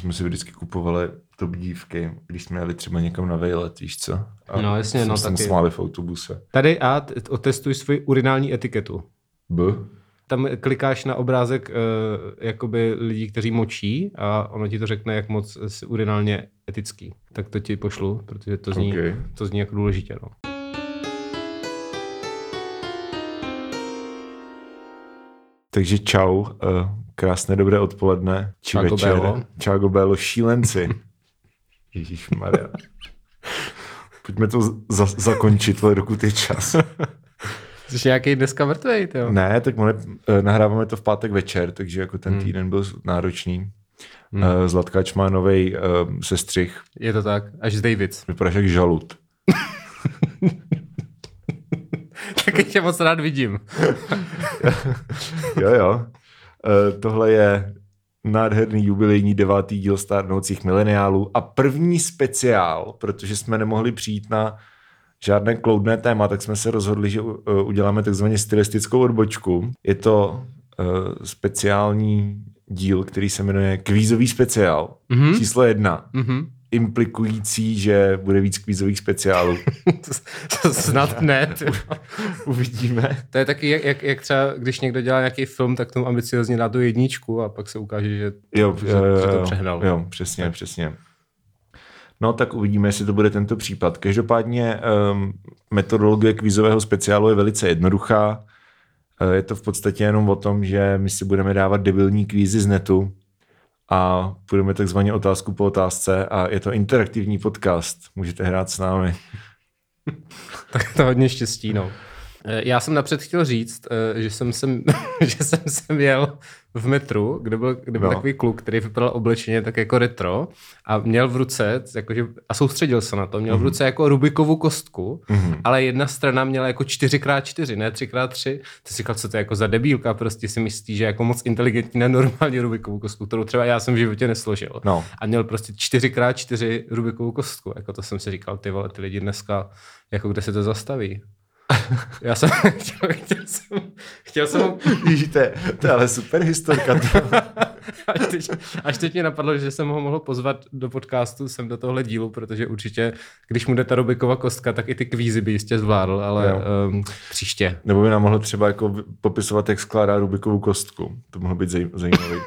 jsme si vždycky kupovali top dívky, když jsme jeli třeba někam na vejlet, víš co? A No, jasně, no, taky. smáli v autobuse. Tady a otestuj svoji urinální etiketu. B? Tam klikáš na obrázek uh, jakoby lidí, kteří močí a ono ti to řekne, jak moc jsi urinálně etický. Tak to ti pošlu, protože to zní, Ok. to zní jako důležitě. No. Takže čau, eh, krásné dobré odpoledne, či Čau, večer. Gobelo. Čau, Gobelo, šílenci. Ježíš Maria. Pojďme to za- zakončit, dokud je čas. Jsi nějaký dneska mrtvej, jo? Ne, tak my eh, nahráváme to v pátek večer, takže jako ten Hmm. týden byl náročný. Hmm. Zlatkáč má nový sestřih, Je to tak, až z Davids. vypadáš jak žalud. Tak tě moc rád vidím. Jo, jo. Eh, Tohle je nádherný jubilejní devátý díl stárnoucích mileniálů a první speciál, protože jsme nemohli přijít na žádné kloudné téma, tak jsme se rozhodli, že uh, uděláme takzvaně stylistickou odbočku. Je to uh, speciální díl, který se jmenuje Kvízový speciál, Mhm. číslo jedna, Mhm. Implikující, že bude víc kvízových speciálů. Snad ne. Uvidíme. To je taky, jak, jak, jak třeba, když někdo dělá nějaký film, tak tomu ambiciozně dá tu jedničku a pak se ukáže, že Jo, Že- jo, že to přehnal. Jo, přesně, přesně. No tak uvidíme, jestli to bude tento případ. Každopádně um, metodologie kvízového speciálu je velice jednoduchá. Eh, Je to v podstatě jenom o tom, že my si budeme dávat debilní kvízy z netu a budeme takzvaně otázku po otázce a je to interaktivní podcast. Můžete hrát s námi. tak to hodně štěstí, no. Eh, Já jsem napřed chtěl říct, eh, že jsem sem, že jsem sem jel v metru, kde byl, kde byl No. takový kluk, který vypadal oblečeně tak jako retro a měl v ruce, jakože, a soustředil se na to, měl v ruce jako Rubikovou kostku, ale jedna strana měla jako 4x4, ne 3x3. Ty si říkal, co to je jako za debílka, prostě si myslí, že je jako moc inteligentní na normální Rubikovou kostku, kterou třeba já jsem v životě nesložil. No. A měl prostě 4x4 Rubikovou kostku. Jako to jsem si říkal, ty vole, ty lidi dneska, jako kde se to zastaví. Já jsem chtěl, chtěl jsem, chtěl jsem, Víš, to je, to je ale super historka. až teď, až teď mě napadlo, že jsem ho mohl pozvat do podcastu sem do tohle dílu, protože určitě, když mu jde ta Rubikova kostka, tak i ty kvízy by jistě zvládl, ale Jo. um, příště. Nebo by nám mohl třeba jako popisovat, jak skládá Rubikovou kostku. To mohlo být zaj- zajímavý.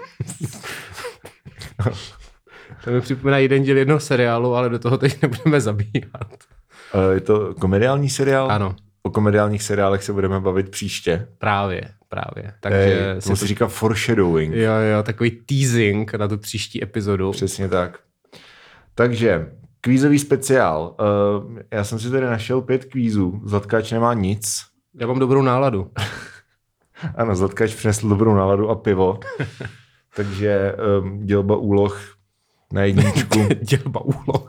To mi připomíná jeden díl jednoho seriálu, ale do toho teď nebudeme zabíhat. Eh, Je to komediální seriál? Ano, O komediálních seriálech se budeme bavit příště. právě, právě. Ej, Takže to se říká foreshadowing. Jo, jo, takový teasing na tu příští epizodu. Přesně tak. Takže, kvízový speciál. Uh, já jsem si tady našel pět kvízů. Zlatkáč nemá nic. Já mám dobrou náladu. Ano, Zlatkáč přinesl dobrou náladu a pivo. Takže um, dělba úloh na jedničku. Dělba úloh.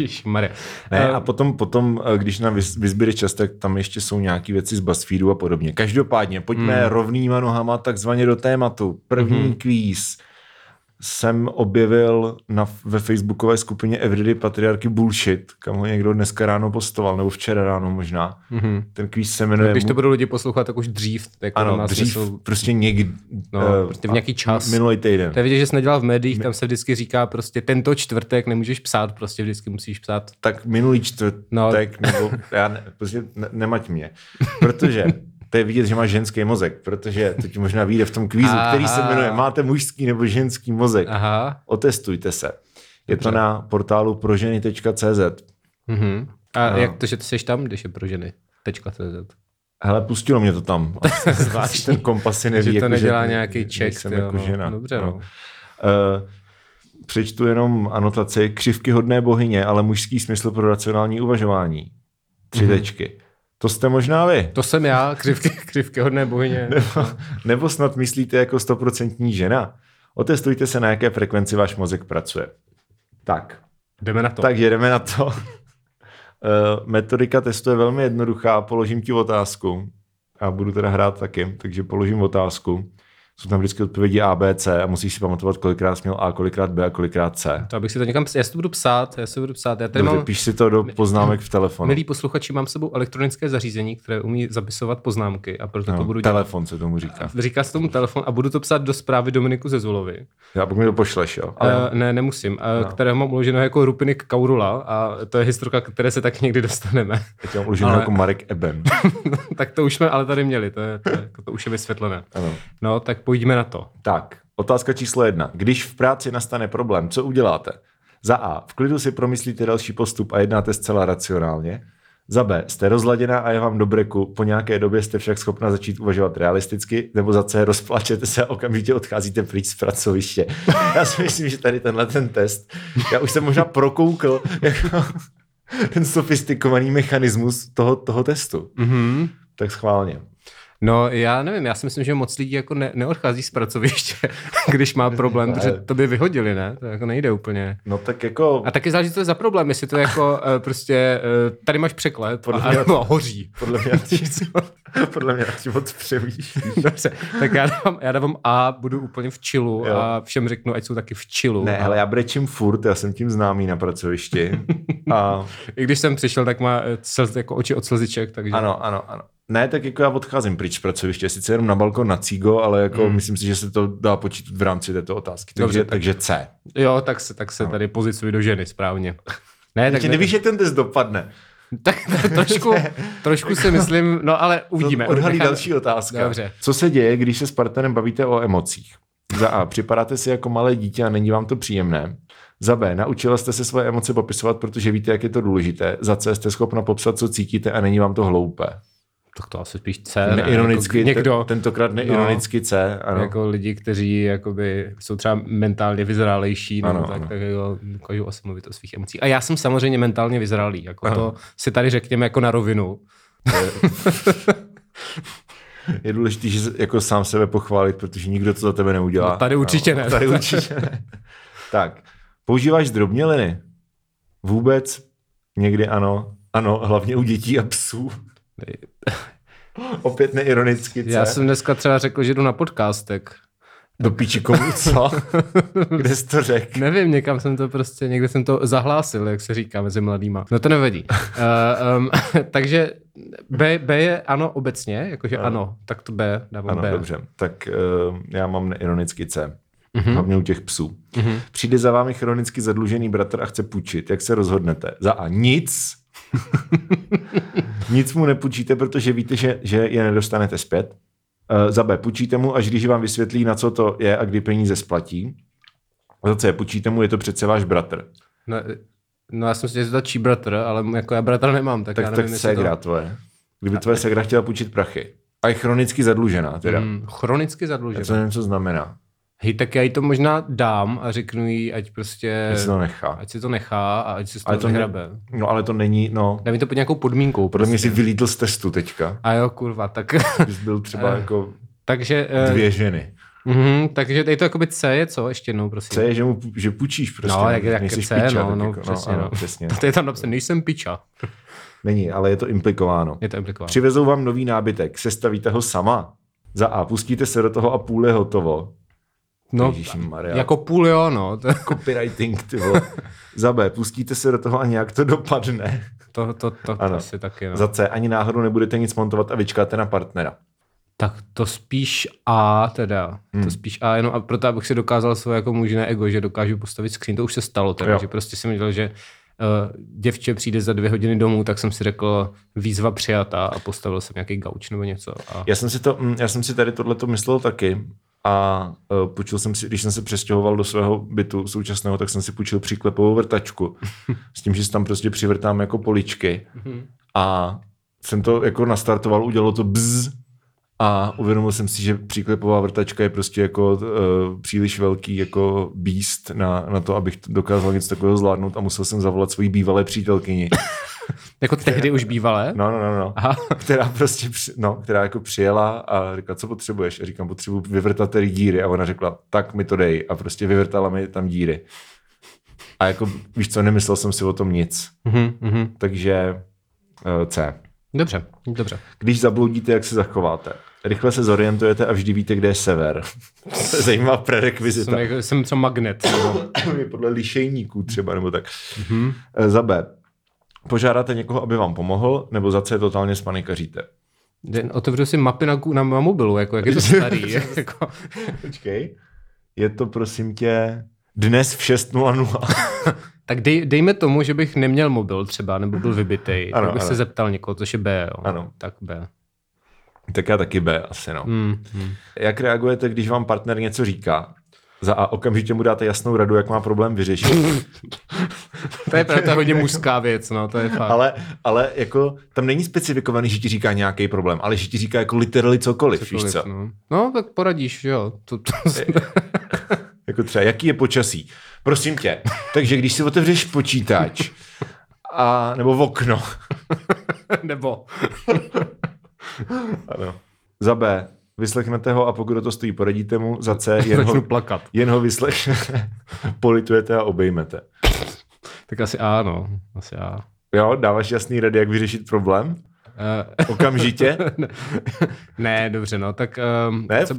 Ježišmarja. Ne, Eh, a potom, potom, eh, když nám vyz- vyzbyde čas, tak tam ještě jsou nějaké věci z BuzzFeedu a podobně. Každopádně, pojďme Hmm. rovnýma nohama takzvaně do tématu. První Mhm. kvíz jsem objevil na, ve facebookové skupině Everyday Patriarchy Bullshit, kam ho někdo dneska ráno postoval, nebo včera ráno možná. Mhm. Ten kvíz se jmenuje... Když to budou lidi poslouchat, tak už dřív. Jako ano, nemá dřív, Smysl. prostě někdy... No, eh, prostě v nějaký čas. Minulý týden. To je vidět, že jsi nedělal v médiích, tam se vždycky říká prostě tento čtvrtek nemůžeš psát, prostě vždycky musíš psát. tak minulý čtvrtek, no. nebo já ne, prostě ne, nemať mě. Protože to je vidět, že má ženský mozek, protože to ti možná vyjde v tom kvízu, Aha. který se jmenuje Máte mužský nebo ženský mozek. Aha. Otestujte se. Je to na portálu proženy.cz. Mhm. A No. jak to, že ty jsi tam, když je pro ženy? Tečka CZ. Hele, pustilo mě to tam. Zvláštní. ten kompas si neví, Že to jako, nedělá že, nějaký check, jsem jo, jako no. žena. Dobře, no. Uh, přečtu jenom anotaci. Křivky hodné bohyně, ale mužský smysl pro racionální uvažování. Tři Mhm. tečky. To jste možná vy. To jsem já, křivky, křivky hodné bohyně. Nebo, nebo snad myslíte jako stoprocentní žena? Otestujte se, na jaké frekvenci váš mozek pracuje. Tak, Jdeme na to. tak jedeme na to. Uh, metodika testu je velmi jednoduchá. Položím ti otázku. A budu teda hrát taky, takže položím otázku. Jsou tam vždycky odpovědi A, B, C a musíš si pamatovat, kolikrát jsi měl A, kolikrát B a kolikrát C. To abych si to někam, já si to budu psát, já si to budu psát. Já tady Dobře, mám, píš si to do poznámek v telefonu. milí posluchači, mám s sebou elektronické zařízení, které umí zapisovat poznámky a proto no, to budu dělat. telefon se tomu říká. Říká se tomu telefon a budu to psát do zprávy Dominiku Zezulovi. Já pak mi to pošleš, jo. Ale Uh, ne, nemusím. Uh, no. Kterého mám uloženo jako Rupinik Kaurula a to je historka, které se tak někdy dostaneme. já tě mám uložený ale- jako Marek Eben. tak to už jsme ale tady měli, to, je, to, je, to už je vysvětlené. Ano. No, tak pojďme na to. Tak, otázka číslo jedna. Když v práci nastane problém, co uděláte? Za A. V klidu si promyslíte další postup a jednáte zcela racionálně. Za B. Jste rozladěná a je vám do breku, po nějaké době jste však schopna začít uvažovat realisticky, nebo za C. Rozplačete se a okamžitě odcházíte pryč z pracoviště. Já si myslím, že tady tenhle ten test, já už jsem možná prokoukl jako ten sofistikovaný mechanismus toho, toho testu. Mm-hmm. Tak schválně. No, já nevím, já si myslím, že moc lidí jako ne, neodchází z pracoviště, když má problém, protože to by vyhodili, ne? To jako nejde úplně. No tak jako... A taky záleží, co to je za problém, jestli to je jako uh, prostě, uh, tady máš překlep Podle a, mě- nebo hoří. Podle mě, podle mě radši moc přemýšlíš. Dobře, tak já dávám, já dávám A, budu úplně v chillu Jo. a všem řeknu, ať jsou taky v chillu. Ne, ale já brečím furt, já jsem tím známý na pracovišti. A I když jsem přišel, tak má eh, jako oči od slziček, takže... ano, ano, ano. Ne, tak jako já odcházím pryč z pracoviště, sice jenom na balkon na cígo, ale jako mm. myslím si, že se to dá počítat v rámci této otázky. Takže, Dobře, Dobře, tak- takže C. Jo, tak se, tak se tady pozicuji do ženy, správně. Ne, tak Takže nevíš, jak ten test dopadne. Tak trošku, trošku si myslím, no ale uvidíme. To odhalí Necháme- další otázka. Dobře. Co se děje, když se s partnerem bavíte o emocích? Za A. Připadáte si jako malé dítě a není vám to příjemné. Za B. Naučila jste se svoje emoce popisovat, protože víte, jak je to důležité. Za C. Jste schopna popsat, co cítíte a není vám to hloupé. Tak to asi spíš C, ne? Neironicky, jako někdo, te, tentokrát neironicky C. Ano. jako lidi, kteří jakoby jsou třeba mentálně vyzrálejší, nebo Ano, tak, ano. tak jako dokážou asi mluvit o svých emocích. A já jsem samozřejmě mentálně vyzrálý, jako Ano. to si tady řekněme jako na rovinu. Je důležité, že jako sám sebe pochválit, protože nikdo to za tebe neudělá. No, tady určitě ne. Tady určitě ne. tak, používáš drobněliny? Vůbec? Někdy ano. Ano, hlavně u dětí a psů. Opět neironicky C. Já jsem dneska třeba řekl, že jdu na podcastek. Do píči komu co? Kde jsi to řekl? Nevím, někam jsem to prostě, někde jsem to zahlásil, jak se říká mezi mladýma. No to nevadí. uh, um, takže B, B je ano obecně, jakože ano. ano, tak to B, dávám Ano, B. dobře. Tak uh, já mám neironicky C. Mm-hmm. Hlavně u těch psů. Mm-hmm. Přijde za vámi chronicky zadlužený bratr a chce půjčit. Jak se rozhodnete? Za A nic. nic mu nepůjčíte, protože víte, že, že je nedostanete zpět. Uh, za B. Půjčíte mu, až když vám vysvětlí, na co to je a kdy peníze splatí. Za C. Půjčíte mu, je to přece váš bratr. No, no já jsem si říkal čí bratr, ale jako já bratra nemám, tak, Tak, já tak nevím, jestli ségra to... tvoje. Kdyby tvoje ségra chtěla půjčit prachy. A je chronicky zadlužená teda. Mm. Chronicky zadlužený. Já to nevím, co znamená. Hej, tak já jí to možná dám a řeknu jí, ať prostě, Ať si to nechá. ať si to nechá a ať si to, to to ne-. No ale to není, no, Dá mi to pod nějakou podmínkou. podle mě Prostě. si vylítl z testu teďka. A jo, kurva, tak... Jsi byl třeba Eh, jako takže... eh, dvě ženy. Mhm, takže je to jakoby C je co? Ještě jednou, prosím. C je, že, mu, že půjčíš prostě. No, jak, jak nejsi C, piča, no, no, jako, přesně, ano, no. přesně. To je tam napsané, nejsem piča. Není, ale je to implikováno. Je to implikováno. Přivezou vám nový nábytek, sestavíte ho sama. Za A, pustíte se do toho a půl je hotovo. No, Ježišmarja. jako půl jo, no. To, Copywriting, ty vole. Za B, pustíte se do toho a nějak to dopadne. to, to, to, to Ano. asi taky, no. Za C, ani náhodou nebudete nic montovat a vyčkáte na partnera. Tak to spíš A teda. Hmm. To spíš A, jenom a proto, abych si dokázal svoje jako mužné ego, že dokážu postavit skříň. To už se stalo teda, Jo. že prostě jsem viděl, že uh, děvče přijde za dvě hodiny domů, tak jsem si řekl výzva přijatá a postavil jsem nějaký gauč nebo něco. A... Já jsem si, to, mm, já jsem si tady tohleto myslel taky a uh, půjčil jsem si, když jsem se přestěhoval do svého bytu současného, tak jsem si půjčil příklepovou vrtačku. S tím, že si tam prostě přivrtám jako poličky. A jsem to jako nastartoval, udělalo to bzz. A uvědomil jsem si, že příklepová vrtačka je prostě jako uh, příliš velký jako beast na, na to, abych dokázal něco takového zvládnout a musel jsem zavolat svoji bývalé přítelkyni. Jako tehdy už bývalé? No, no, no, no. Aha. která prostě, při, no, která jako přijela a říkala, co potřebuješ? A říkám, potřebuji vyvrtat tady díry. A ona řekla, tak mi to dej. A prostě vyvrtala mi tam díry. A jako, víš co, nemyslel jsem si o tom nic. Mhm, mhm. Takže uh, C. Dobře, dobře. Když zabloudíte, jak se zachováte? rychle se zorientujete a vždy víte, kde je sever. to je zajímavá Jsem, prerekvizita. jako, jsem co magnet. nebo- je podle lišejníků třeba, nebo tak. Mm-hmm. Za B. Požádáte někoho, aby vám pomohl, nebo za C totálně spanikaříte. Den- Otevřu si mapy na, na, na mobilu, jako jak je to starý. jako, Počkej. Je to, prosím tě, dnes v 6.00. tak dej, dejme tomu, že bych neměl mobil třeba, nebo byl vybitej, Ano, tak bych ano. se zeptal někoho, což je B. Jo. Ano. Tak B. tak já taky B asi, no. Hmm. Hmm. Jak reagujete, když vám partner něco říká? Za A okamžitě mu dáte jasnou radu, jak má problém vyřešit. To je pravda, hodně mužská věc, no, to je fakt. ale, ale jako tam není specifikovaný, že ti říká nějaký problém, ale že ti říká jako literally cokoliv, cokoliv víš co? No. no, tak poradíš, jo. To, to, Jako třeba, jaký je počasí? Prosím tě, takže když si otevřeš počítač, a, nebo v okno, nebo ano. za B, vyslechnete ho a pokud to stojí, poradíte mu, za C, jen ho, plakat. jen ho vyslechnete, politujete a obejmete. Tak asi A, no. Asi A. Jo, dáváš jasný rady, jak vyřešit problém? Eh, Okamžitě? ne, dobře, no, tak... Um, Ne? Co,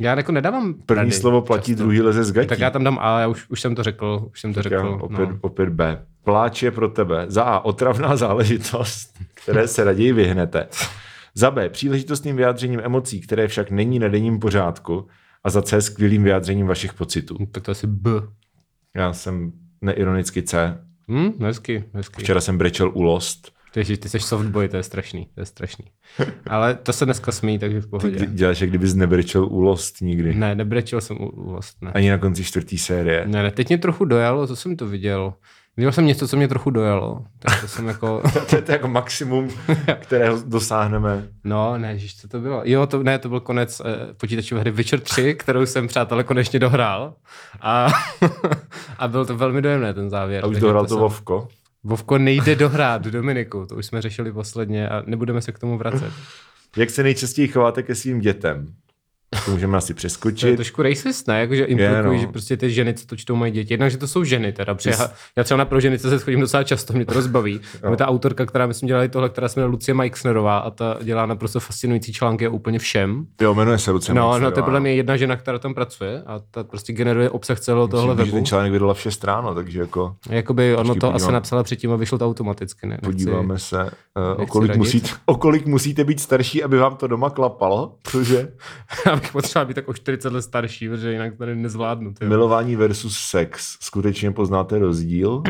já jako nedávám První rady slovo platí, často. druhý leze z gatí. Tak já tam dám A, já už, už jsem to řekl, už jsem to Tak já řekl. opět, no. opět B. Pláč je pro tebe. Za A. Otravná záležitost, které se raději vyhnete. Za B. Příležitostným vyjádřením emocí, které však není na denním pořádku. A za C. Skvělým vyjádřením vašich pocitů. Tak to asi B. Já jsem neironicky C. Hm, hezky, hezky. Včera jsem brečel u Lost. Ty, ty jsi softboy, to je strašný, to je strašný. Ale to se dneska smí, takže v Ty pohodě. kdy- děláš, jak kdybys nebrečel u Lost nikdy. Ne, nebrečel jsem u, u Lost, ne. Ani na konci čtvrtý série. Ne, ne, teď mě trochu dojalo, co jsem to viděl. Viděl jsem něco, co mě trochu dojalo. Tak to jsem jako... To je to jako maximum, kterého dosáhneme. No, ne, ježiš, co to bylo? Jo, to, ne, to byl konec eh, počítačové hry Witcher 3, kterou jsem, přátelé, konečně dohrál. A, a byl to velmi dojemné, ten závěr. A už dohrál to jsem- Vovko. Vovko nejde dohrát, Dominiku, to už jsme řešili posledně a nebudeme se k tomu vracet. Jak se nejčastěji chováte ke svým dětem? To můžeme asi To je přeskočit. trošku racist, ne? Jakože implikují, no. že prostě ty ženy, co to čtou, mají děti. Jednak, že to jsou ženy, teda. Protože já, já třeba na pro ženy se chodím docela často, mě to rozbaví. No. ta autorka, která myslím dělala tohle, která se jmenuje Lucie Meixnerová a ta dělá naprosto fascinující články o úplně všem. Jo, jmenuje se Lucie No, no, Meixnerová. to je podle mě jedna žena, která tam pracuje a ta prostě generuje obsah celého tohle Myslím, že webu. ten článek vydala v 6 ráno, takže jako Jakoby ono to asi podívám. napsala předtím a vyšlo to automaticky. Ne? Nechci- podíváme se, uh, o, kolik radit. musíte, o kolik musíte být starší, aby vám to doma klapalo, protože bych potřeboval být tak o 40 let starší, protože jinak tady nezvládnu. Ty. milování versus sex, skutečně poznáte rozdíl,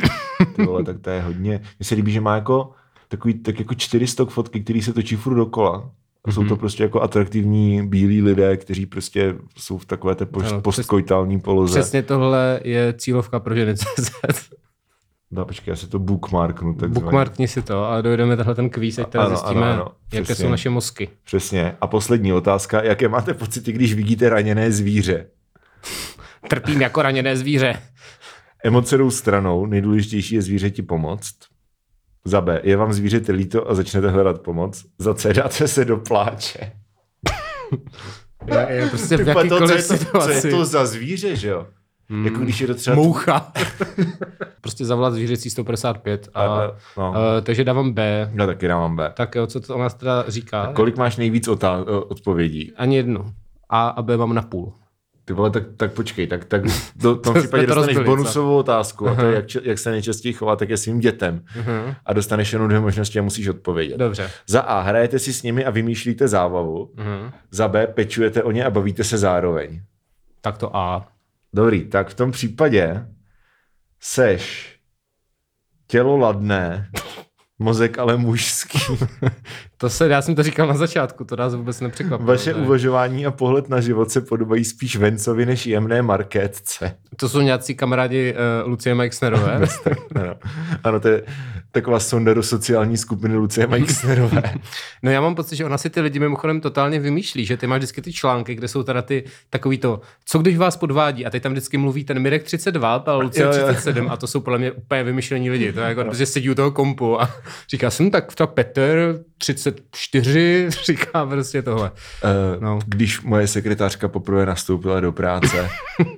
ty vole, tak to je hodně, mně se líbí, že má jako takový, tak jako čtyři stok fotky, který se točí furt dokola. A jsou to prostě jako atraktivní bílí lidé, kteří prostě jsou v takové té post, postkojtální poloze. Přesně tohle je cílovka pro ženy CZ. No, počkej, já si to bookmarknu. Tak Bookmarkni si to a dojdeme tenhle ten kvíz, ať teda Ano, zjistíme, ano, ano, jaké přesně. jsou naše mozky. Přesně. A poslední otázka, jaké máte pocity, když vidíte raněné zvíře? Trpím jako raněné zvíře. Emoce jdou stranou, nejdůležitější je zvířeti pomoct. Za B, je vám zvířete líto a začnete hledat pomoc. Za C, dáte se do pláče. Je, je prostě v Ty vole, to, co, je to, co je to za zvíře, že jo? Hmm. Jako když je to třeba... Moucha. prostě zavolat zvířecí 155. A, A- a, a- no. uh, takže dávám B. Já taky dávám B. Tak jo, co to o nás teda říká? Kolik máš nejvíc otá- o- odpovědí? Ani jednu. A a B mám na půl. Ty vole, tak, tak počkej, tak, tak do, v tom To případě to dostaneš rozbili, co? bonusovou otázku a to je, jak, jak se nejčastěji chováte ke svým dětem. Uh-huh. A dostaneš jenom dvě možnosti a musíš odpovědět. Dobře. Za A, hrajete si s nimi a vymýšlíte zábavu. Uh-huh. Za B, pečujete o ně a bavíte se zároveň. Tak to A. Dobrý, tak v tom případě seš tělo ladné, mozek ale mužský. To se, já jsem to říkal na začátku, to nás vůbec nepřekvapilo. Vaše je- uvažování a pohled na život se podobají spíš Vencovi než jemné markétce. To jsou nějací kamarádi uh, Lucie Meixnerové. ano. ano, to je taková sonda do sociální skupiny Lucie Meixnerové. No já mám pocit, že ona si ty lidi mimochodem totálně vymýšlí, že ty máš vždycky ty články, kde jsou teda ty takový to, co když vás podvádí a teď tam vždycky mluví ten Mirek 32 a Lucie Jo, jo. 37 a to jsou podle mě úplně vymyšlení lidi. To je jako, že sedí u toho kompu a říká jsem tak třeba Petr 34 říká prostě tohle. Uh, No. Když moje sekretářka poprvé nastoupila do práce.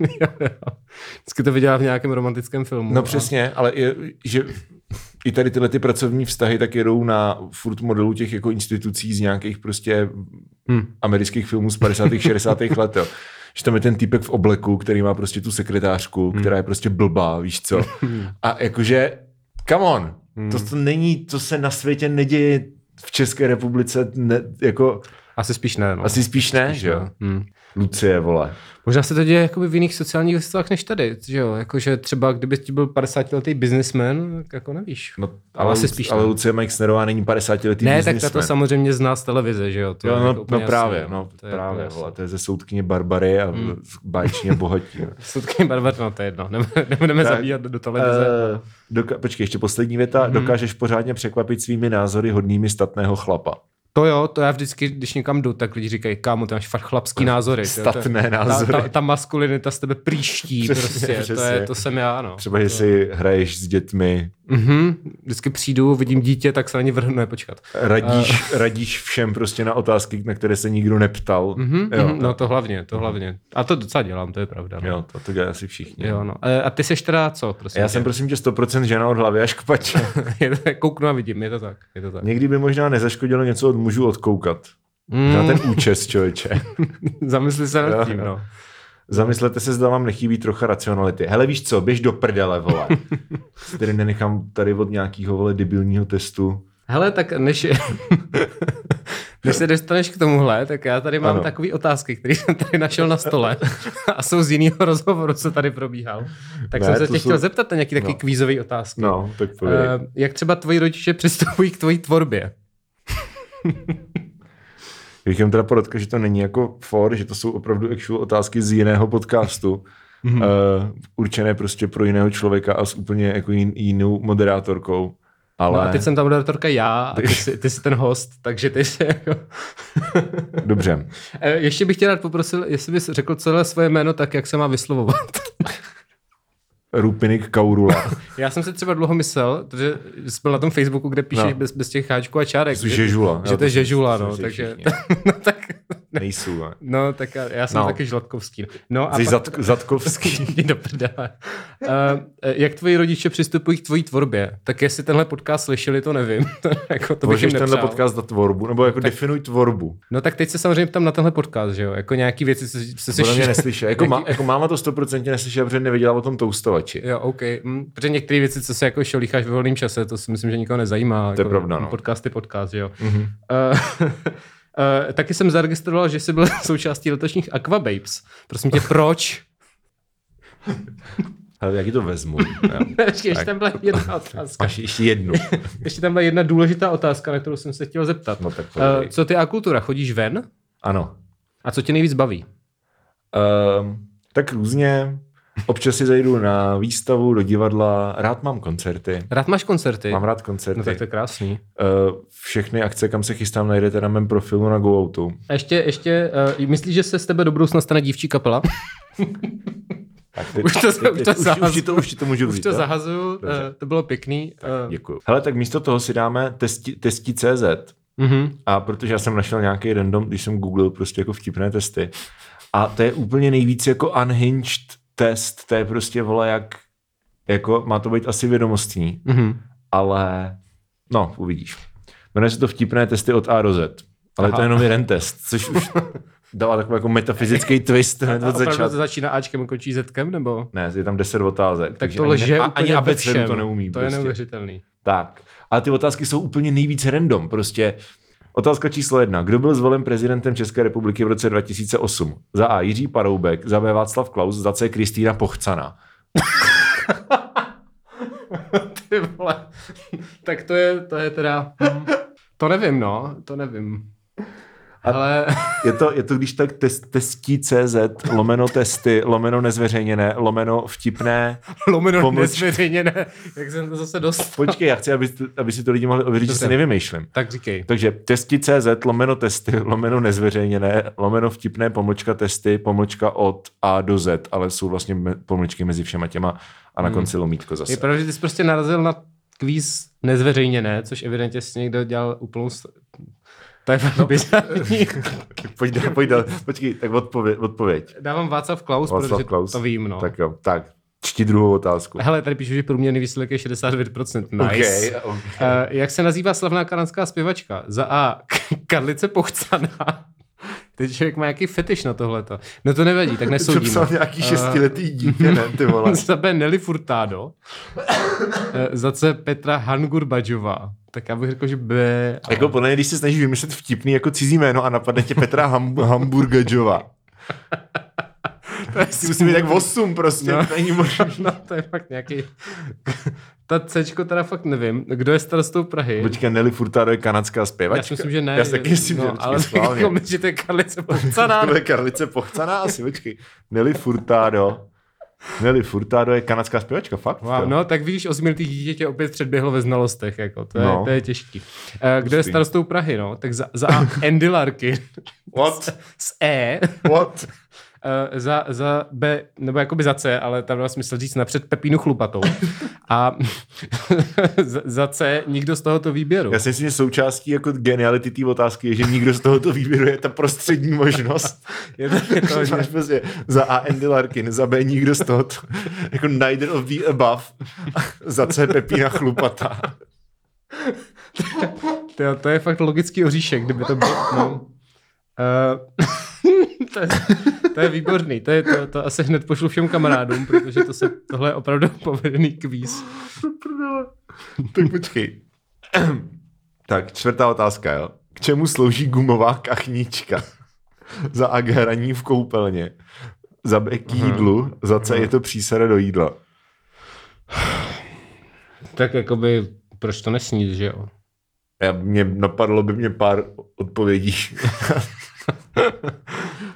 Vždycky to viděla v nějakém romantickém filmu. No a- přesně, ale je, že i tady tyhle ty pracovní vztahy tak jedou na furt modelu těch jako institucí z nějakých prostě hmm. amerických filmů z 50. 60. let, jo. Že tam je ten týpek v obleku, který má prostě tu sekretářku, hmm. která je prostě blbá, víš co. A jakože, come on, hmm. to, to není, to se na světě neděje v České republice, ne, jako... Asi spíš ne, no. Asi spíš ne, spíš že jo. Hmm. Lucie, vole. Možná se to děje jakoby v jiných sociálních vrstvách než tady, že jo? Jakože třeba kdyby ti byl 50-letý businessman, tak jako nevíš. No, ale, asi spíš ale Lucie Mike Snerová není 50-letý Ne, tak to samozřejmě zná z televize, že jo? To jo, no, jako no právě, jasný, no, to právě, vole, to je ze soudkyně Barbary a mm. báječně bohatí. soudkyně Barbary, no to je jedno, nebudeme tak, zabíjat do televize. Uh, doka- počkej, ještě poslední věta. Mm. Dokážeš pořádně překvapit svými názory hodnými statného chlapa. To jo, to já vždycky, když někam jdu, tak lidi říkají, kámo, ty máš fakt chlapský názory. Statné to, názory. Ta, ta, ta maskulinita z tebe příští, přesně, prostě, přesně. To, je, to jsem já, no. Třeba, že si hraješ s dětmi. Mhm, vždycky přijdu, vidím dítě, tak se na ně vrhnu, ne, počkat. Radíš, uh. radíš všem prostě na otázky, na které se nikdo neptal. Mhm, jo, mhm, no to hlavně, to hlavně. A to docela dělám, to je pravda. No. Jo, to, to dělají asi všichni. Jo, no. A ty seš teda co, prosím Já tě? jsem prosím tě 100% žena od hlavy až k pače. Kouknu a vidím, je to tak. Je to tak. Někdy by možná nezaškodilo něco od mužů odkoukat. Mm. Na ten účes, člověče. Zamysli se nad tím, no. Zamyslete se, zda vám nechybí trocha racionality. Hele, víš co, běž do prdele, vole. Tedy nenechám tady od nějakého, vole, debilního testu. Hele, tak než, než se dostaneš k tomuhle, tak já tady mám takové otázky, které jsem tady našel na stole a jsou z jiného rozhovoru, co tady probíhal. Tak ne, jsem se tě jsou... chtěl zeptat na nějaké taky no. kvízové otázky. No, tak uh, Jak třeba tvoji rodiče přistupují k tvojí tvorbě? Bych jim teda podotkl, že to není jako for, že to jsou opravdu actual otázky z jiného podcastu, mm-hmm. uh, určené prostě pro jiného člověka a s úplně jako jin, jinou moderátorkou. Ale... No a teď jsem ta moderátorka já a ty jsi, ty jsi ten host, takže ty jsi jako... Dobře. Eh, ještě bych tě rád poprosil, jestli bys řekl celé svoje jméno tak, jak se má vyslovovat. Rupinik Kaurula. Já jsem si třeba dlouho myslel, že jsi byl na tom Facebooku, kde píšeš no. bez, bez těch cháčků a čárek. Jsi žežula. Že, že to je žežula, no, takže... no, Nejsou, ne? No, tak já, já jsem no. taky Žlatkovský. No, a Jsi pak... Zatkovský. do prdele. Uh, jak tvoji rodiče přistupují k tvojí tvorbě? Tak jestli tenhle podcast slyšeli, to nevím. jako, to Můžeš tenhle podcast za tvorbu, nebo jako tak, definuj tvorbu. No tak teď se samozřejmě tam na tenhle podcast, že jo? Jako nějaký věci se, se slyší. mě neslyší. Jako, má, jako máma to stoprocentně neslyšela, protože nevěděla o tom toustovači. Jo, OK. Mm, protože některé věci, co se jako šolícháš ve volném čase, to si myslím, že nikoho nezajímá. To jako, je pravda, no. Podcast je podcast, že jo. Mm-hmm. Uh, Uh, taky jsem zaregistroval, že jsi byl součástí letošních Aquababes. Prosím tě, proč? Ale jak to vezmu? ještě, ještě tam byla jedna otázka. Máš ještě jednu. ještě tam byla jedna důležitá otázka, na kterou jsem se chtěl zeptat. No, tak uh, co ty a kultura? Chodíš ven? Ano. A co tě nejvíc baví? Uh, tak různě. Občas si zajdu na výstavu, do divadla, rád mám koncerty. Rád máš koncerty? Mám rád koncerty. No tak to je krásný. Uh, všechny akce, kam se chystám, najdete na mém profilu na GoOutu. A ještě, ještě uh, myslíš, že se z tebe do budoucna stane dívčí kapela? Tak teď, už to, teď, už, to už, už, to, už to můžu Už to zahazuju, uh, to bylo pěkný. Uh. Děkuji. Hele, tak místo toho si dáme testi, testi.cz mm-hmm. a protože já jsem našel nějaký random, když jsem googlil prostě jako vtipné testy a to je úplně nejvíc jako unhinged test, to je prostě, vole, jak, jako, má to být asi vědomostní, mm-hmm. ale, no, uvidíš. Jmenuje se to vtipné testy od A do Z, ale Aha. to je jenom jeden test, což už dává takový jako metafyzický twist hned od začátku. to začíná Ačkem a končí Zkem, nebo? Ne, je tam 10 otázek. Tak to lže ani, ani abecedu to neumí. To prostě. je neuvěřitelný. Tak, ale ty otázky jsou úplně nejvíc random, prostě Otázka číslo jedna. Kdo byl zvolen prezidentem České republiky v roce 2008? Za A. Jiří Paroubek, za B. Václav Klaus, za C. Kristýna Pochcana. Ty vole. tak to je, to je teda... To nevím, no. To nevím. Ale... Je to, je to když tak test, testí CZ, lomeno testy, lomeno nezveřejněné, lomeno vtipné. lomeno pomlč... nezveřejněné, jak jsem to zase dost. Počkej, já chci, aby, aby si to lidi mohli ověřit, že si nevymýšlím. Tak říkej. Takže testi CZ, lomeno testy, lomeno nezveřejněné, lomeno vtipné, pomlčka testy, pomlčka od A do Z, ale jsou vlastně pomlčky mezi všema těma a na hmm. konci lomítko zase. Je pravda, že ty jsi prostě narazil na kvíz nezveřejněné, což evidentně si někdo dělal úplnou to je no. bizarní. pojď, dál, pojď dál. Počkej, tak odpověď. odpověď. Dávám Václav Klaus, Václav protože Klaus. to vím, no. Tak jo, tak. Čti druhou otázku. Hele, tady píšu, že průměrný výsledek je 69%. Nice. Okay, okay. Uh, jak se nazývá slavná kanadská zpěvačka? Za A. Karlice Pochcaná. Teď člověk má nějaký fetiš na tohleto. No to nevadí, tak nesoudíme. To psal nějaký šestiletý dítě, ne, ty vole. za B. Nelly Furtado. za C. Petra Hangurbadžová. Tak já bych řekl, že B. Jako podle mě, když se snažíš vymyslet vtipný jako cizí jméno a napadne tě Petra Ham- Hamburgadžova. to musí být tak 8 prostě, no, to není možné. No, to je fakt nějaký... Ta C teda fakt nevím. Kdo je starostou Prahy? Počkej, Nelly Furtado je kanadská zpěvačka? Já si myslím, že ne. Já si taky myslím, no, že ale jako myslím, že to je Karlice Pochcaná. to je Karlice Pochcaná asi, počkej. Nelly Furtado. Nelly Furtado je kanadská zpěvačka, fakt? Wow, no, tak víš, osmiltý dítě tě opět předběhlo ve znalostech, jako, to, je, no. to je těžký. Uh, kdo je starostou Prahy, no? Tak za, za Andy Larkin. What? Z, z E. What? Uh, za, za B, nebo jakoby za C, ale tam dá smysl říct napřed Pepínu chlupatou. A za C nikdo z tohoto výběru. Já si myslím, že součástí jako geniality té otázky je, že nikdo z tohoto výběru je ta prostřední možnost. je to, je to Máš prostě za A Andy Larkin, za B nikdo z tohoto, jako neither of the above, za C Pepína chlupatá. to, to je fakt logický oříšek, kdyby to bylo, no. Uh, to, je, to je výborný, to, je, to, to asi hned pošlu všem kamarádům, protože to se, tohle je opravdu povedený kvíz. tak počkej. tak, čtvrtá otázka, jo. K čemu slouží gumová kachnička? za A hraní v koupelně, za B k jídlu, za C je to přísada do jídla. tak jakoby, proč to nesnít, že jo? Já, mě napadlo by mě pár odpovědí.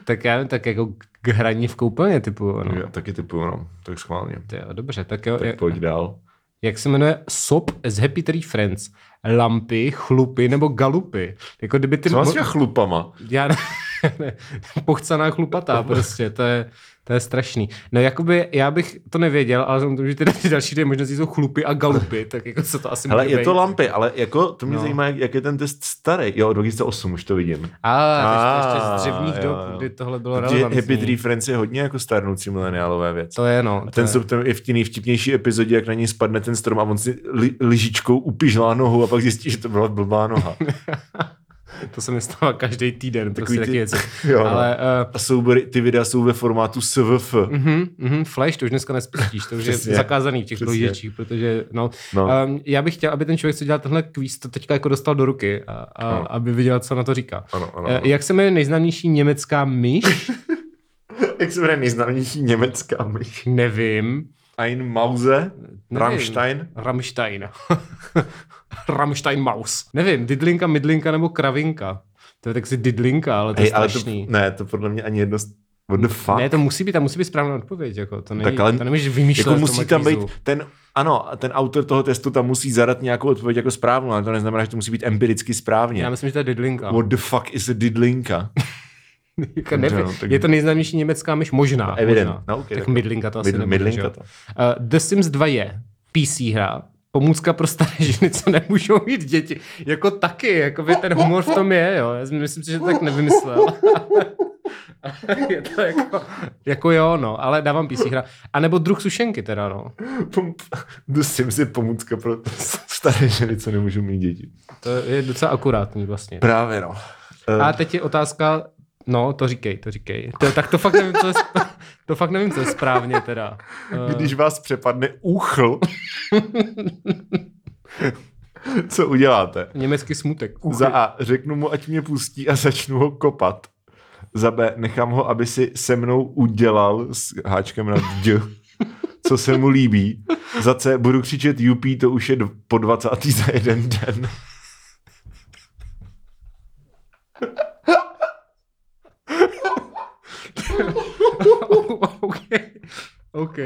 tak já nevím, tak jako k hraní v koupelně typu. No. Já taky typu, no. Tak schválně. Jo, dobře, tak jo. Tak jak, pojď dál. Jak se jmenuje SOP z Happy Tree Friends? Lampy, chlupy nebo galupy? Jako kdyby ty... Co máš chlupama? Já ne, ne, pochcaná chlupatá prostě, to je, to je strašný. No jakoby já bych to nevěděl, ale jsem že ty, ty další dvě možnosti jsou chlupy a galupy, tak jako se to asi Ale je být. to lampy, ale jako to mě no. zajímá, jak, je ten test starý. Jo, od 2008 už to vidím. A, ah, ještě, ještě z dřevních jo, dob, kdy tohle bylo Protože relevantní. Happy Tree Friends je hodně jako starnoucí mileniálové věc. To je no. A ten jsou tam i v té nejvtipnější epizodě, jak na něj spadne ten strom a on si li, lyžičkou upižlá nohu a pak zjistí, že to byla blbá noha. To se mi stává každý týden, Takový prostě ty- taky věci. Jo, no. Ale uh, A soubory, ty videa jsou ve formátu SVF. Mhm, mhm, Flash to už dneska nespustíš, to už je zakázaný v těch prohlížečích, protože no, No. Um, já bych chtěl, aby ten člověk, co dělal tenhle kvíz, to teďka jako dostal do ruky a, a No. aby viděl, co na to říká. Ano, ano, Eh, ano. Jak se jmenuje nejznámější německá myš? Jak se jmenuje nejznámější německá myš? Nevím. Ein Mause? Nevím. Rammstein? Rammstein. Rammstein Maus. Nevím, didlinka, mydlinka nebo kravinka. To je tak si didlinka, ale to je Hej, ale to, strašný. ne, to podle mě ani jedno... What the fuck? Ne, to musí být, tam musí být správná odpověď, jako to, není, Tak ale to nemůžeš vymýšlet jako musí tam být ten, ano, ten autor toho testu tam musí zadat nějakou odpověď jako správnou, ale to neznamená, že to musí být empiricky správně. Já myslím, že to je didlinka. What the fuck is a didlinka? Jako nevím. no, tak- Je to nejznámější německá myš? Možná. Evident. Možná. No, okay, tak tak- mydlinka to asi Mid- nebude, to. Uh, The Sims 2 je PC hra, pomůcka pro staré ženy, co nemůžou mít děti. Jako taky, jako by ten humor v tom je, jo. Já si myslím si, že to tak nevymyslel. je to jako, jako jo, no, ale dávám PC hra. A nebo druh sušenky teda, no. The Sims je pomůcka pro staré ženy, co nemůžou mít děti. To je docela akurátní vlastně. Právě no. A teď je otázka, no, to říkej, to říkej. To, tak to fakt nevím, co je, to fakt nevím, co je správně teda. Eh, Když vás přepadne úchl, co uděláte? Německý smutek. Za A. Řeknu mu, ať mě pustí a začnu ho kopat. Za B. Nechám ho, aby si se mnou udělal s háčkem na D, co se mu líbí. Za C. Budu křičet jupí, to už je po 20. za jeden den. OK. OK.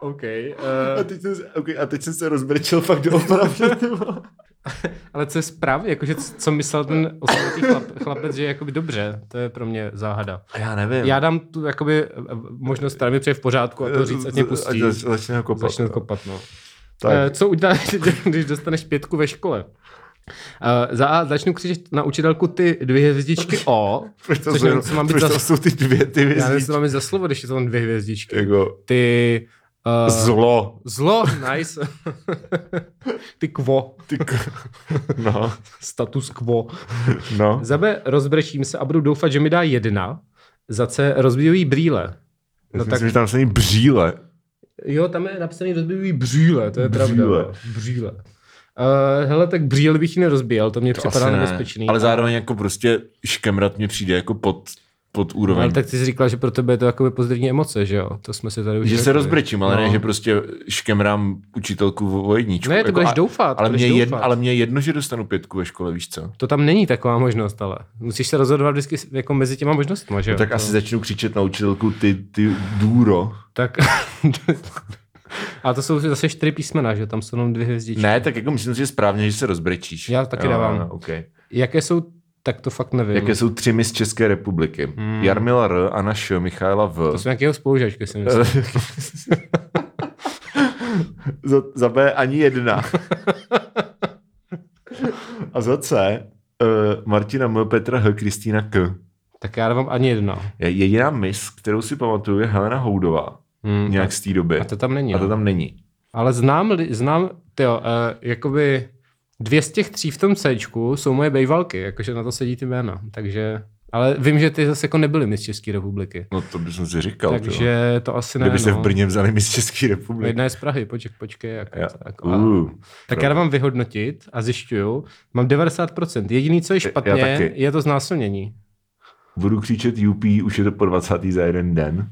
OK. A Uh, teď jsem, se- okay, a teď jsem se rozbrečel fakt doopravdy. ale co je správně? Jakože co myslel ten osmletý chlap, chlapec, že je jakoby dobře. To je pro mě záhada. Já nevím. Já dám tu jakoby eh, možnost, která mi přijde v pořádku a to říct, ať mě pustí. Ať zač- začne kopat. Začne jo. kopat, no. Tak. Eh, Co uděláš, když dostaneš pětku ve škole? Uh, za A začnu křičet na učitelku ty dvě hvězdičky O, Proč to, což jsou, nevím, co mám proč za, to jsou ty dvě ty já nevím, hvězdičky? co mám za slovo, když je to dvě hvězdičky. Jako, Ty Uh, Zlo. zlo, nice. Ty quo. Ty k... No, Status quo. no. Za B rozbrečím se a budu doufat, že mi dá jedna. Za C rozbíjí brýle. No No tak... Myslím, že tam se bříle. jo, tam je napsaný rozbíjí brýle, to je Brýle. pravda. no. Brýle. Uh, hele, tak brýle bych ji nerozbíjel, to mě to připadá ne. nebezpečný. Ale zároveň jako prostě škemrat mě přijde jako pod, pod úroveň. ale tak ty jsi říkal, že pro tebe je to jakoby pozitivní emoce, že jo? To jsme si tady už Že se řekli. rozbrečím, ale No. ne, že prostě škemrám učitelku o jedničku. Ne, to budeš a- doufat, Ale budeš mě, jedno, doufat. ale mě jedno, že dostanu pětku ve škole, víš co? To tam není taková možnost, ale musíš se rozhodovat vždycky jako mezi těma možnostmi, že jo? No, tak to, asi začnu křičet na učitelku ty, ty důro. Tak... A to jsou zase čtyři písmena, že tam jsou jenom dvě hvězdičky. Ne, tak jako myslím si, že je správně, že se rozbrečíš. Já taky dávám. No, okay. Jaké jsou, tak to fakt nevím. Jaké jsou tři mis České republiky? Hmm. Jarmila R, Anna Š, Michaela V. To jsou nějakého spolužačky, si myslím. za, za B ani jedna. A za C uh, Martina M, Petra H, Kristýna K. tak já dávám ani jedna. Je- Jediná mis, kterou si pamatuju, je Helena Houdová. Hmm. Nějak z té doby. A to tam není. A to no. tam není. Ale znám, znám, tyjo, uh, jakoby dvě z těch tří v tom C jsou moje bejvalky, jakože na to sedí ty jména. Takže, ale vím, že ty zase jako nebyly mis České republiky. No to bych si říkal. Takže to asi ne. Kdybyste no. v Brně vzali mis České republiky. Jedna je z Prahy, počkej, počkej. Jako, Ja. tak, a, Uh, tak já dávám vyhodnotit a zjišťuju, mám 90%. Jediný, co je špatně, Já je to znásilnění. budu křičet UP, už je to po 20. za jeden den.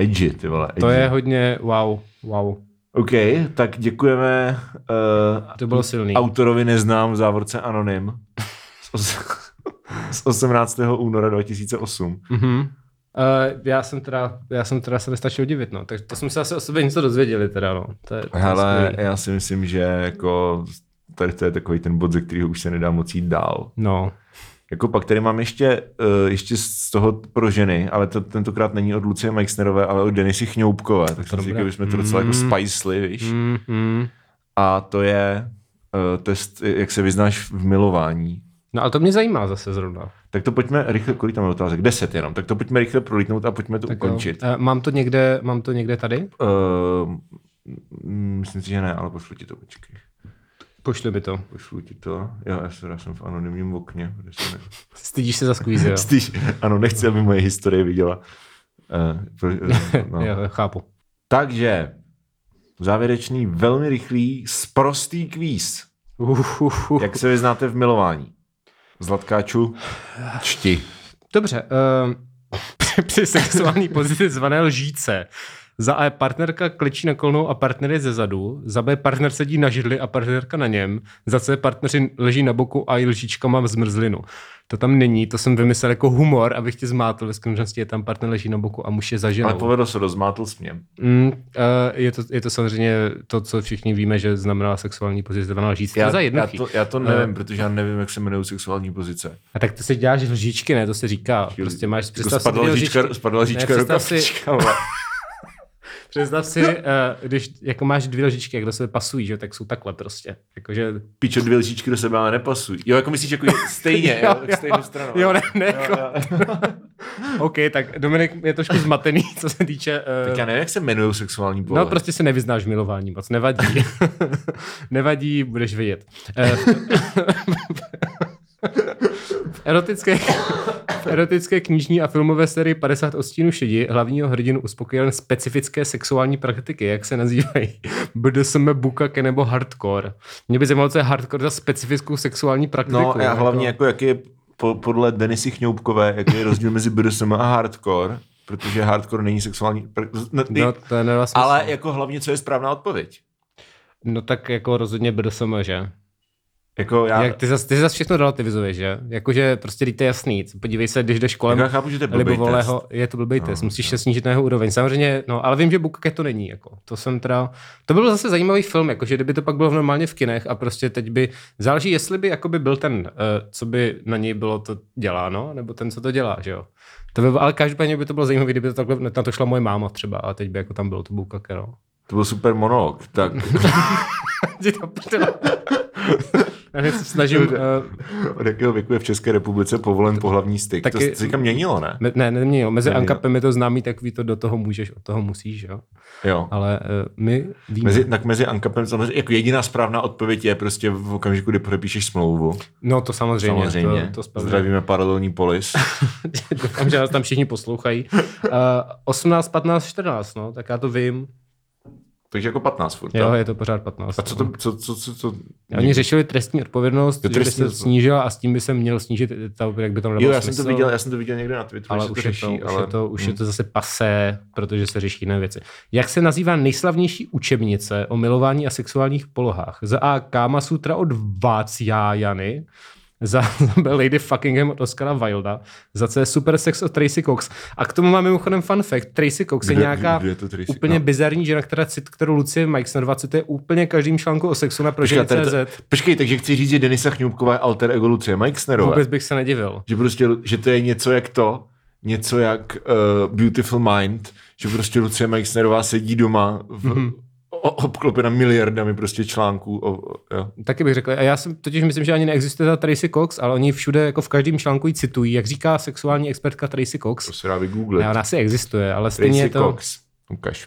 Edgy, ty vole. Edgy. To je hodně wow, wow. OK, tak děkujeme uh, To bylo silný. autorovi neznám v závorce Anonym z, os- z 18. února 2008. Mhm. Uh, já jsem teda, já jsem teda se nestačil divit, no. Tak to jsme se asi o sobě něco dozvěděli teda, no. To je, to Hele, skvělý. já si myslím, že jako tady to je takový ten bod, ze kterého už se nedá moc jít dál. No. Jako pak tady mám ještě, uh, ještě z toho pro ženy, ale to tentokrát není od Lucie Meixnerové, ale od Denisy Chňoupkové, tak jsem si dobré. říkal, že jsme to docela jako Mm. spicely, víš. Mm, mm. A to je uh, test, jak se vyznáš v milování. No ale to mě zajímá zase zrovna. Tak to pojďme rychle, kolik tam je otázek? Deset jenom. Tak to pojďme rychle prolítnout a pojďme to Tak ukončit. Jo. Uh, mám, to někde, mám to někde tady? Uh, myslím si, že ne, ale pošlu ti to, počkej. Pošli mi to. Pošlu ti to. Já, já, jsem, já jsem v anonymním okně. kde jsem ne... Stydíš se za squeeze, jo? Stýš, ano, nechci, aby moje historie viděla. Uh, pro, no. jo, chápu. Takže, závěrečný, velmi rychlý, sprostý kvíz. Uh, uh, uh. Jak se vyznáte v milování? Zlatkáču, čti. Dobře. Uh, při sexuální pozici zvané lžíce. Za A partnerka klečí na kolnou a partner je ze zadu. Za B partner sedí na židli a partnerka na něm. Za C partneři leží na boku a i lžička má zmrzlinu. To tam není, to jsem vymyslel jako humor, abych tě zmátl. Ve skutečnosti je tam partner leží na boku a muž je za ženou. Ale povedlo se, rozmátl směm. Mm, uh, je, to, je to samozřejmě to, co všichni víme, že znamená sexuální pozice zvaná lžíce. Já, to je já, to, já to nevím, Eh. protože já nevím, jak se jmenují sexuální pozice. A tak to si děláš lžičky, ne? To se říká. Prostě máš, Jako spadla lžička, spadla lžička Ne, si-. Představ si, uh, když jako máš dvě lžičky, jak do sebe pasují, že, tak jsou takhle prostě. Jakože, Pičo, dvě lžičky do sebe ale nepasují. Jo, jako myslíš, jako stejně, jo, jo, stejnou stranou. Jo, ne, ne, Jo, jako, jo. OK, tak Dominik je trošku zmatený, co se týče... Tak Uh, já nevím, jak se jmenují sexuální pohled. No, prostě se nevyznáš milování moc, nevadí. nevadí, budeš vědět. V erotické, v erotické knižní a filmové sérii 50 odstínů šedi hlavního hrdinu uspokojil specifické sexuální praktiky, jak se nazývají. BDSM, bukake nebo hardcore. Mě by zajímalo, co je hardcore za specifickou sexuální praktiku. No, já hlavně jako, jaký je po, podle Denisy Chňoupkové, jaký je rozdíl mezi BDSM a hardcore, protože hardcore není sexuální... pr- No, ty, No, to je ale jako hlavně, co je správná odpověď? No tak jako rozhodně BDSM, že? Jako já, Jak ty zas, ty zas všechno relativizuješ, že? Jakože prostě teď to je jasný. Podívej se, když jdeš kolem jako já chápu, že to je blbej test. je to blbý test, No, musíš se snížit na jeho úroveň. Samozřejmě, no, ale vím, že Bukake to není, jako. To jsem teda, to byl zase zajímavý film, jakože kdyby to pak bylo normálně v kinech a prostě teď by, záleží, jestli by jakoby byl ten, uh, co by na něj bylo to děláno, nebo ten, co to dělá, že jo. To by, ale každopádně by to bylo zajímavé, kdyby to takhle, na to šla moje máma třeba a teď by jako tam bylo to Bukake, no. To byl super monolog. Tak. Já se snažím... Uh, Od jakého věku je v České republice povolen pohlavní styk? Taky- to se teďka měnilo, ne? me- ne, neměnilo. Mezi Neměnilo. ankapem je to známý, tak ví to do toho můžeš, od toho musíš, jo. Jo. Ale uh, my víme. Mezi, tak mezi Ankapem samozřejmě, jako jediná správná odpověď je prostě v okamžiku, kdy podepíšeš smlouvu. No to samozřejmě. Samozřejmě. To, to. Zdravíme paralelní polis. Doufám, že nás tam všichni poslouchají. Uh, 18, 15, 14, no, tak já to vím. Takže jako 15 furt. Jo, tak? je to pořád 15. A co to, co, co, co, co Oni řešili trestní odpovědnost, Jo, že by trestní se snížila a s tím by se měl snížit, ta, jak by tam Jo, nebyl já jsem to smysl. viděl, já jsem to viděl někde na Twitteru, ale že už, to řeší, je to, už, ale... je to, už hm. je to zase pasé, protože se řeší jiné věci. Jak se nazývá nejslavnější učebnice o milování a sexuálních polohách? Za A. Kama Sutra od Váciájany, za za. Lady Fuckingham od Oscara Wilda, za C. Super Sex od Tracy Cox. A k tomu mám mimochodem fun fact. Tracy Cox je nějaká kdo je to Tracy? úplně No. bizarní žena, která, cit- kterou Lucie Meixnerová cituje úplně každým článku o sexu na prožení.cz. Počkej, takže chci říct, že Denisa Chňůbková je alter ego Lucie Meixnerové. Vůbec bych se nedivil. Že prostě, že to je něco jak to, něco jak uh, Beautiful Mind, že prostě Lucie Meixnerová sedí doma v, Mhm. mm-hmm. Obklopena miliardami prostě článků. O, o, jo. Taky bych řekl. A já si totiž myslím, že ani neexistuje ta Tracy Cox, ale oni všude, jako v každém článku ji citují. Jak říká sexuální expertka Tracy To Cox. se dá vygooglit. Ona asi existuje, ale stejně Tracy je to... Cox. Ukaž.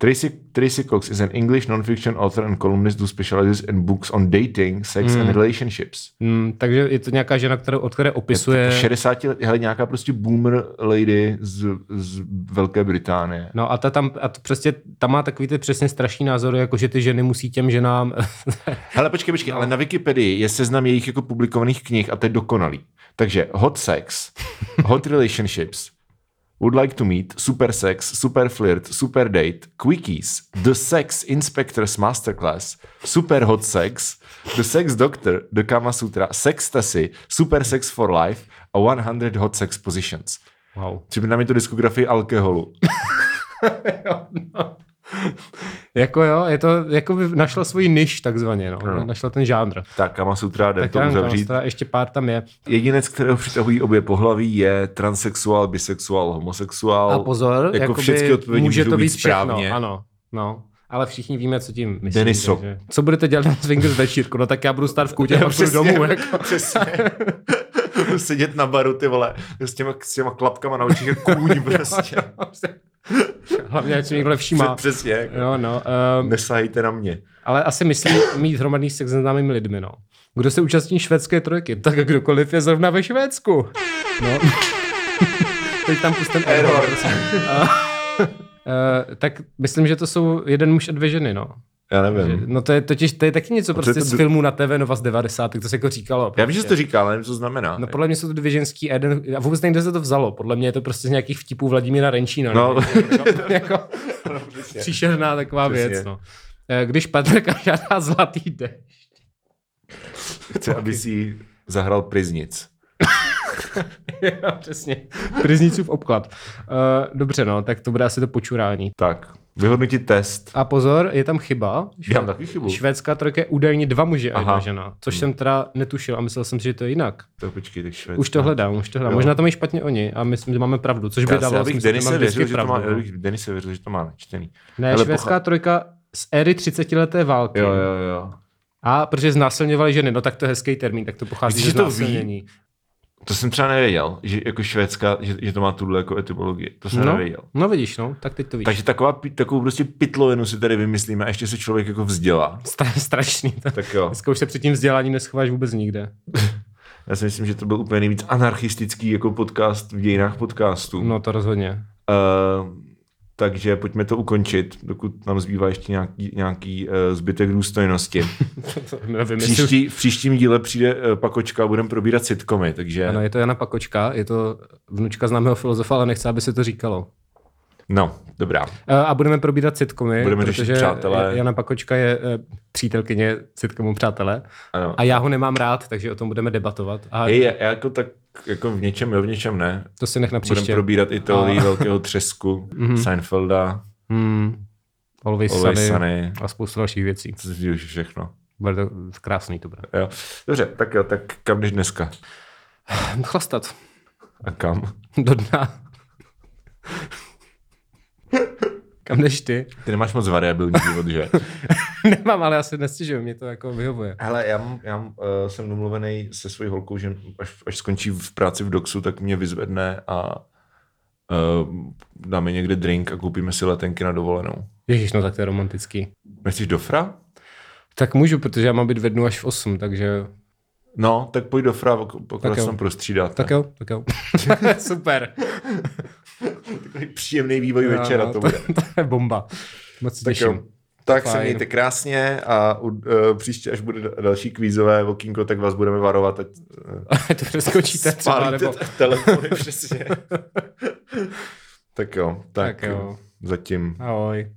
Tracy, Tracy Cox is an English non-fiction author and columnist who specializes in books on dating, sex Hmm. and relationships. Mm, takže je to nějaká žena, kterou, od které opisuje... 60 let, hele, nějaká prostě boomer lady z, z Velké Británie. No a ta tam, a to prostě, tam má takový ty přesně strašný názory, jako že ty ženy musí těm ženám... Hele, počkej, počkej, no. ale na Wikipedii je seznam jejich jako publikovaných knih a to je dokonalý. Takže hot sex, hot relationships, would like to meet, super sex, super flirt, super date, quickies, the sex inspector's masterclass, super hot sex, the sex doctor, the Kama Sutra, sextasy, super sex for life a 100 hot sex positions. wow. Připomíná mi to diskografii alkoholu. Jako jo, je to, jako by našla svůj niž takzvaně, no. No. Našla ten žánr. Tak Kama Sutra jde Tak to uzavřít. ještě pár tam je. Jedinec, kterého přitahují obě pohlaví, je transexuál, bisexuál, homosexuál. A pozor, jako všechny odpovědi může to být být všechno, správně. ano, no. Ale všichni víme, co tím myslí. Deniso. takže- Co budete dělat na swingers večírku? No tak já budu stát v koutě a půjdu domů. Jako. přesně. Sedět na baru, ty vole, s těma, s těma klapkama na očích kůň prostě. Hlavně, ať si někdo všímá. Přesně. Jo, no, um, Nesahejte na mě. ale asi myslím mít hromadný sex s neznámými lidmi, no. Kdo se účastní švédské trojky? Tak kdokoliv je zrovna ve Švédsku. No. Teď tam pustím error. Uh, tak myslím, že to jsou jeden muž a dvě ženy, no. Já nevím. No to je totiž, to je taky něco prostě to z filmů na TV Nova z 90. To se jako říkalo. Já vím, že jsi prostě. to říkal, ale nevím, co to znamená. No podle mě jsou to dvě ženský a jeden, a vůbec nevím, kde se to vzalo. Podle mě je to prostě z nějakých vtipů Vladimíra Renčína. No. No. jako příšerná taková Přesně. věc, no. Eh, Když Patrka žádá zlatý dešť. Chci, aby si zahrál Priznic. Jo, přesně. Priznicův obklad. Uh, dobře, no, tak to bude asi to počurání. Tak, vyhodnotit test. A pozor, je tam chyba. Já mám taky chybu. Švédská trojka je údajně dva muži a jedna Aha. žena, což jsem teda netušil a myslel jsem si, že to je jinak. To počkej, tak švédská. Už to hledám, už to hledám. Jo. Možná to mají špatně oni a myslím, že máme pravdu, což by Já, dávalo smysl, že Denise věřil, že to má, no. Denise věřil, že to má načtený. Ne, Ale švédská trojka z éry 30-leté války. Jo, jo, jo. A protože znásilňovali ženy, no tak to je hezký termín, tak to pochází Myslíš, ze že to ví? To jsem třeba nevěděl, že jako švédská, že, že to má tuhle jako etymologii. To jsem No, nevěděl. no vidíš, no, tak teď to víš. Takže taková, takovou prostě pitlovinu si tady vymyslíme a ještě se člověk jako vzdělá. Stra- strašný. To. Tak jo. Dneska už se před tím vzděláním neschováš vůbec nikde. Já si myslím, že to byl úplně nejvíc anarchistický jako podcast v dějinách podcastů. No to rozhodně. Uh, takže pojďme to ukončit, dokud nám zbývá ještě nějaký, nějaký uh, zbytek důstojnosti. Nevím. Příští, v příštím díle přijde uh, Pakočka a budeme probírat sitcomy, takže Ano, je to Jana Pakočka, je to vnučka známého filozofa, ale nechce, aby se to říkalo. No, dobrá. A budeme probírat sitcomy, Budeme protože Přátelé. Jana Pakočka je eh, přítelkyně sitcomu Přátelé. Ano. A já ho nemám rád, takže o tom budeme debatovat. A Hej, já jako tak jako v něčem, jo, v něčem ne. to si nech na Budeme příště. probírat i teorii A- velkého třesku, Seinfelda, Hmm. Always, Always Sunny Sunny, a spoustu dalších věcí. to si už všechno. Bude to krásný to bude. Jo. Dobře, tak jo, tak kam jdeš dneska? Chlastat. A kam? Do dna. Kam jdeš ty? Ty nemáš moc variabilní život, že? Nemám, ale asi nestěžuju, mě to jako vyhovuje. Hele, já, mám- já mám, uh, jsem domluvený se svojí holkou, že až, až skončí v práci v Doxu, tak mě vyzvedne a uh, dáme někde drink a koupíme si letenky na dovolenou. Ježíš, no tak to je romantický. Nechceš do Fra? Tak můžu, protože já mám být ve dnu až v 8, takže No, tak pojď do Fra, pokud Tak se jo. tam prostřídáte. tak jo, tak jo. Super. Takový příjemný vývoj Jo, večera no, to to, bude. to je bomba. Moc se Tak těším. jo. Tak se Fajn. mějte krásně a uh, příště, až bude další kvízové okýnko, tak vás budeme varovat, ať uh, to přeskočíte třeba, nebo... telefony přesně. tak jo, tak, Tak jo. zatím Ahoj.